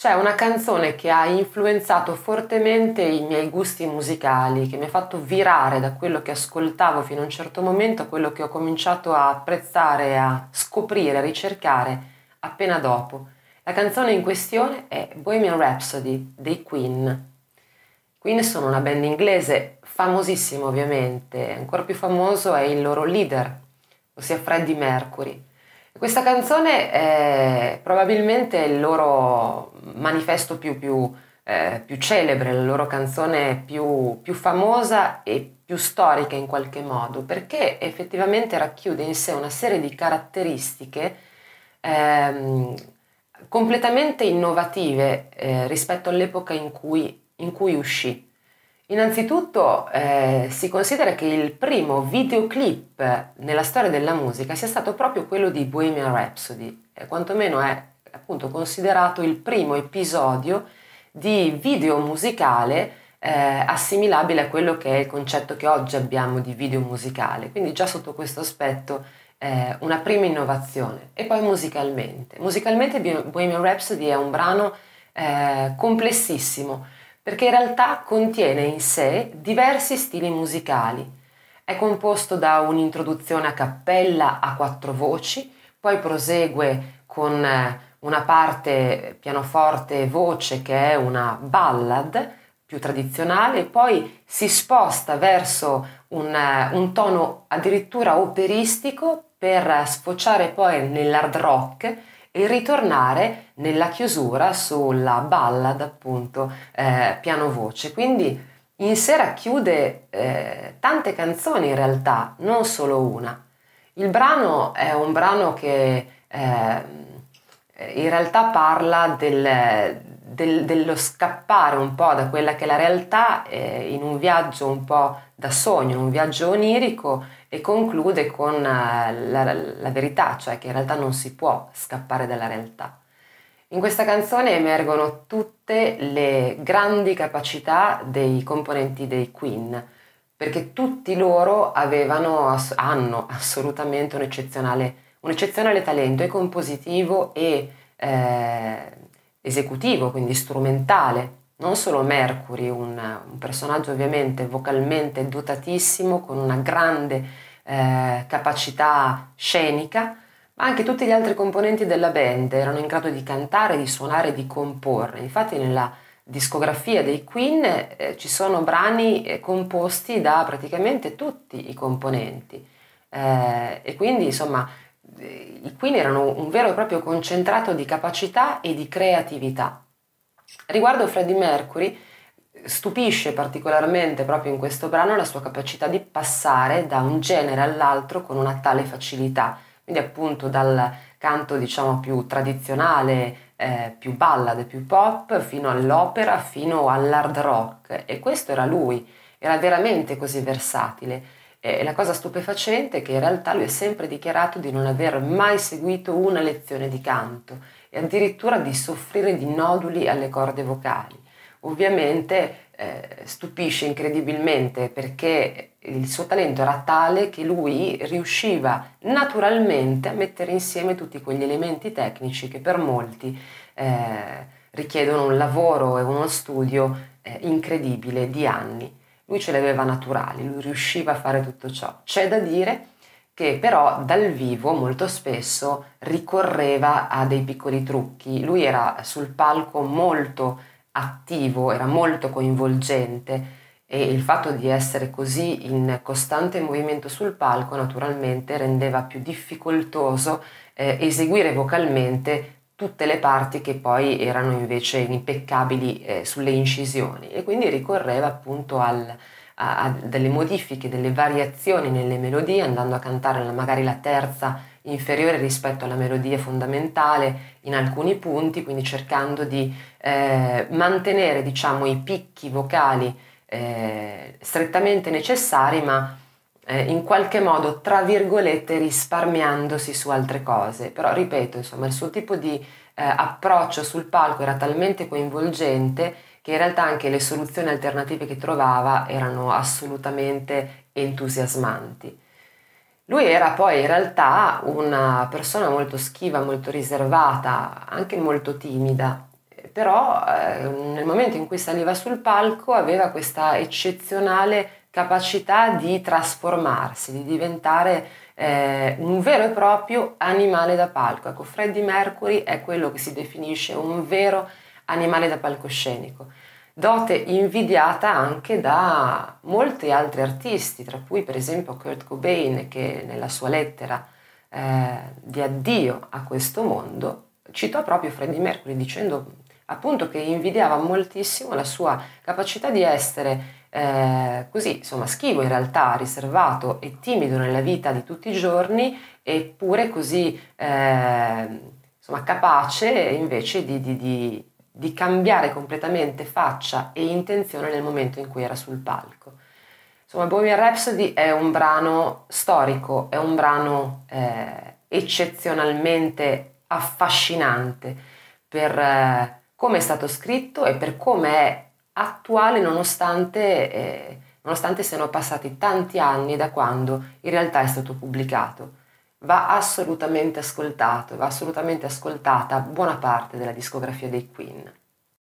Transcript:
C'è una canzone che ha influenzato fortemente i miei gusti musicali, che mi ha fatto virare da quello che ascoltavo fino a un certo momento a quello che ho cominciato a apprezzare, a scoprire, a ricercare appena dopo. La canzone in questione è Bohemian Rhapsody dei Queen. Queen sono una band inglese famosissima ovviamente, ancora più famoso è il loro leader, ossia Freddie Mercury. Questa canzone è probabilmente il loro manifesto più, più, eh, più celebre, la loro canzone più, più, famosa e più storica in qualche modo, perché effettivamente racchiude in sé una serie di caratteristiche ehm, completamente innovative eh, rispetto all'epoca in cui, in cui uscì. Innanzitutto eh, si considera che il primo videoclip nella storia della musica sia stato proprio quello di Bohemian Rhapsody, e quantomeno è appunto considerato il primo episodio di video musicale eh, assimilabile a quello che è il concetto che oggi abbiamo di video musicale. Quindi già sotto questo aspetto eh, una prima innovazione. E poi musicalmente. Musicalmente Bohemian Rhapsody è un brano eh, complessissimo perché in realtà contiene in sé diversi stili musicali. È composto da un'introduzione a cappella a quattro voci, poi prosegue con eh, una parte pianoforte e voce che è una ballad più tradizionale, poi si sposta verso un, eh, un tono addirittura operistico per sfociare poi nell'hard rock e ritornare nella chiusura sulla ballad appunto eh, piano voce. Quindi in sé racchiude eh, tante canzoni in realtà, non solo una. Il brano è un brano che eh, in realtà parla del, del, dello scappare un po' da quella che è la realtà eh, in un viaggio un po' da sogno, un viaggio onirico e conclude con eh, la, la verità, cioè che in realtà non si può scappare dalla realtà. In questa canzone emergono tutte le grandi capacità dei componenti dei Queen, perché tutti loro avevano, hanno assolutamente un eccezionale, un eccezionale talento e compositivo e eh, esecutivo, quindi strumentale. Non solo Mercury, un, un personaggio ovviamente vocalmente dotatissimo, con una grande eh, capacità scenica, ma anche tutti gli altri componenti della band erano in grado di cantare, di suonare, di comporre. Infatti nella discografia dei Queen eh, ci sono brani eh, composti da praticamente tutti i componenti eh, e quindi insomma i Queen erano un vero e proprio concentrato di capacità e di creatività. Riguardo Freddie Mercury, stupisce particolarmente proprio in questo brano la sua capacità di passare da un genere all'altro con una tale facilità, quindi appunto dal canto diciamo più tradizionale, eh, più ballad, più pop, fino all'opera, fino all'hard rock e questo era lui, era veramente così versatile. E la cosa stupefacente è che in realtà lui ha sempre dichiarato di non aver mai seguito una lezione di canto e addirittura di soffrire di noduli alle corde vocali. Ovviamente eh, stupisce incredibilmente perché il suo talento era tale che lui riusciva naturalmente a mettere insieme tutti quegli elementi tecnici che per molti eh, richiedono un lavoro e uno studio eh, incredibile di anni. Lui ce le aveva naturali, lui riusciva a fare tutto ciò. C'è da dire che però dal vivo molto spesso ricorreva a dei piccoli trucchi. Lui era sul palco molto attivo, era molto coinvolgente e il fatto di essere così in costante movimento sul palco naturalmente rendeva più difficoltoso eh, eseguire vocalmente tutte le parti che poi erano invece impeccabili eh, sulle incisioni. E quindi ricorreva appunto al, a, a, delle modifiche, delle variazioni nelle melodie andando a cantare magari la terza inferiore rispetto alla melodia fondamentale in alcuni punti, quindi cercando di eh, mantenere diciamo, i picchi vocali eh, strettamente necessari, ma eh, in qualche modo, tra virgolette, risparmiandosi su altre cose. Però ripeto, insomma, il suo tipo di eh, approccio sul palco era talmente coinvolgente che in realtà anche le soluzioni alternative che trovava erano assolutamente entusiasmanti. Lui era poi in realtà una persona molto schiva, molto riservata, anche molto timida, però eh, nel momento in cui saliva sul palco aveva questa eccezionale capacità di trasformarsi, di diventare eh, un vero e proprio animale da palco. Ecco, Freddie Mercury è quello che si definisce un vero animale da palcoscenico. Dote invidiata anche da molti altri artisti, tra cui per esempio Kurt Cobain, che nella sua lettera eh, di addio a questo mondo citò proprio Freddie Mercury dicendo appunto che invidiava moltissimo la sua capacità di essere eh, così, insomma, schivo in realtà, riservato e timido nella vita di tutti i giorni, eppure così, eh, insomma, capace invece di, di, di, di, cambiare completamente faccia e intenzione nel momento in cui era sul palco. Insomma, Bohemian Rhapsody è un brano storico, è un brano eh, eccezionalmente affascinante per eh, come è stato scritto e per come è attuale nonostante, eh, nonostante siano passati tanti anni da quando in realtà è stato pubblicato. Va assolutamente ascoltato, va assolutamente ascoltata buona parte della discografia dei Queen.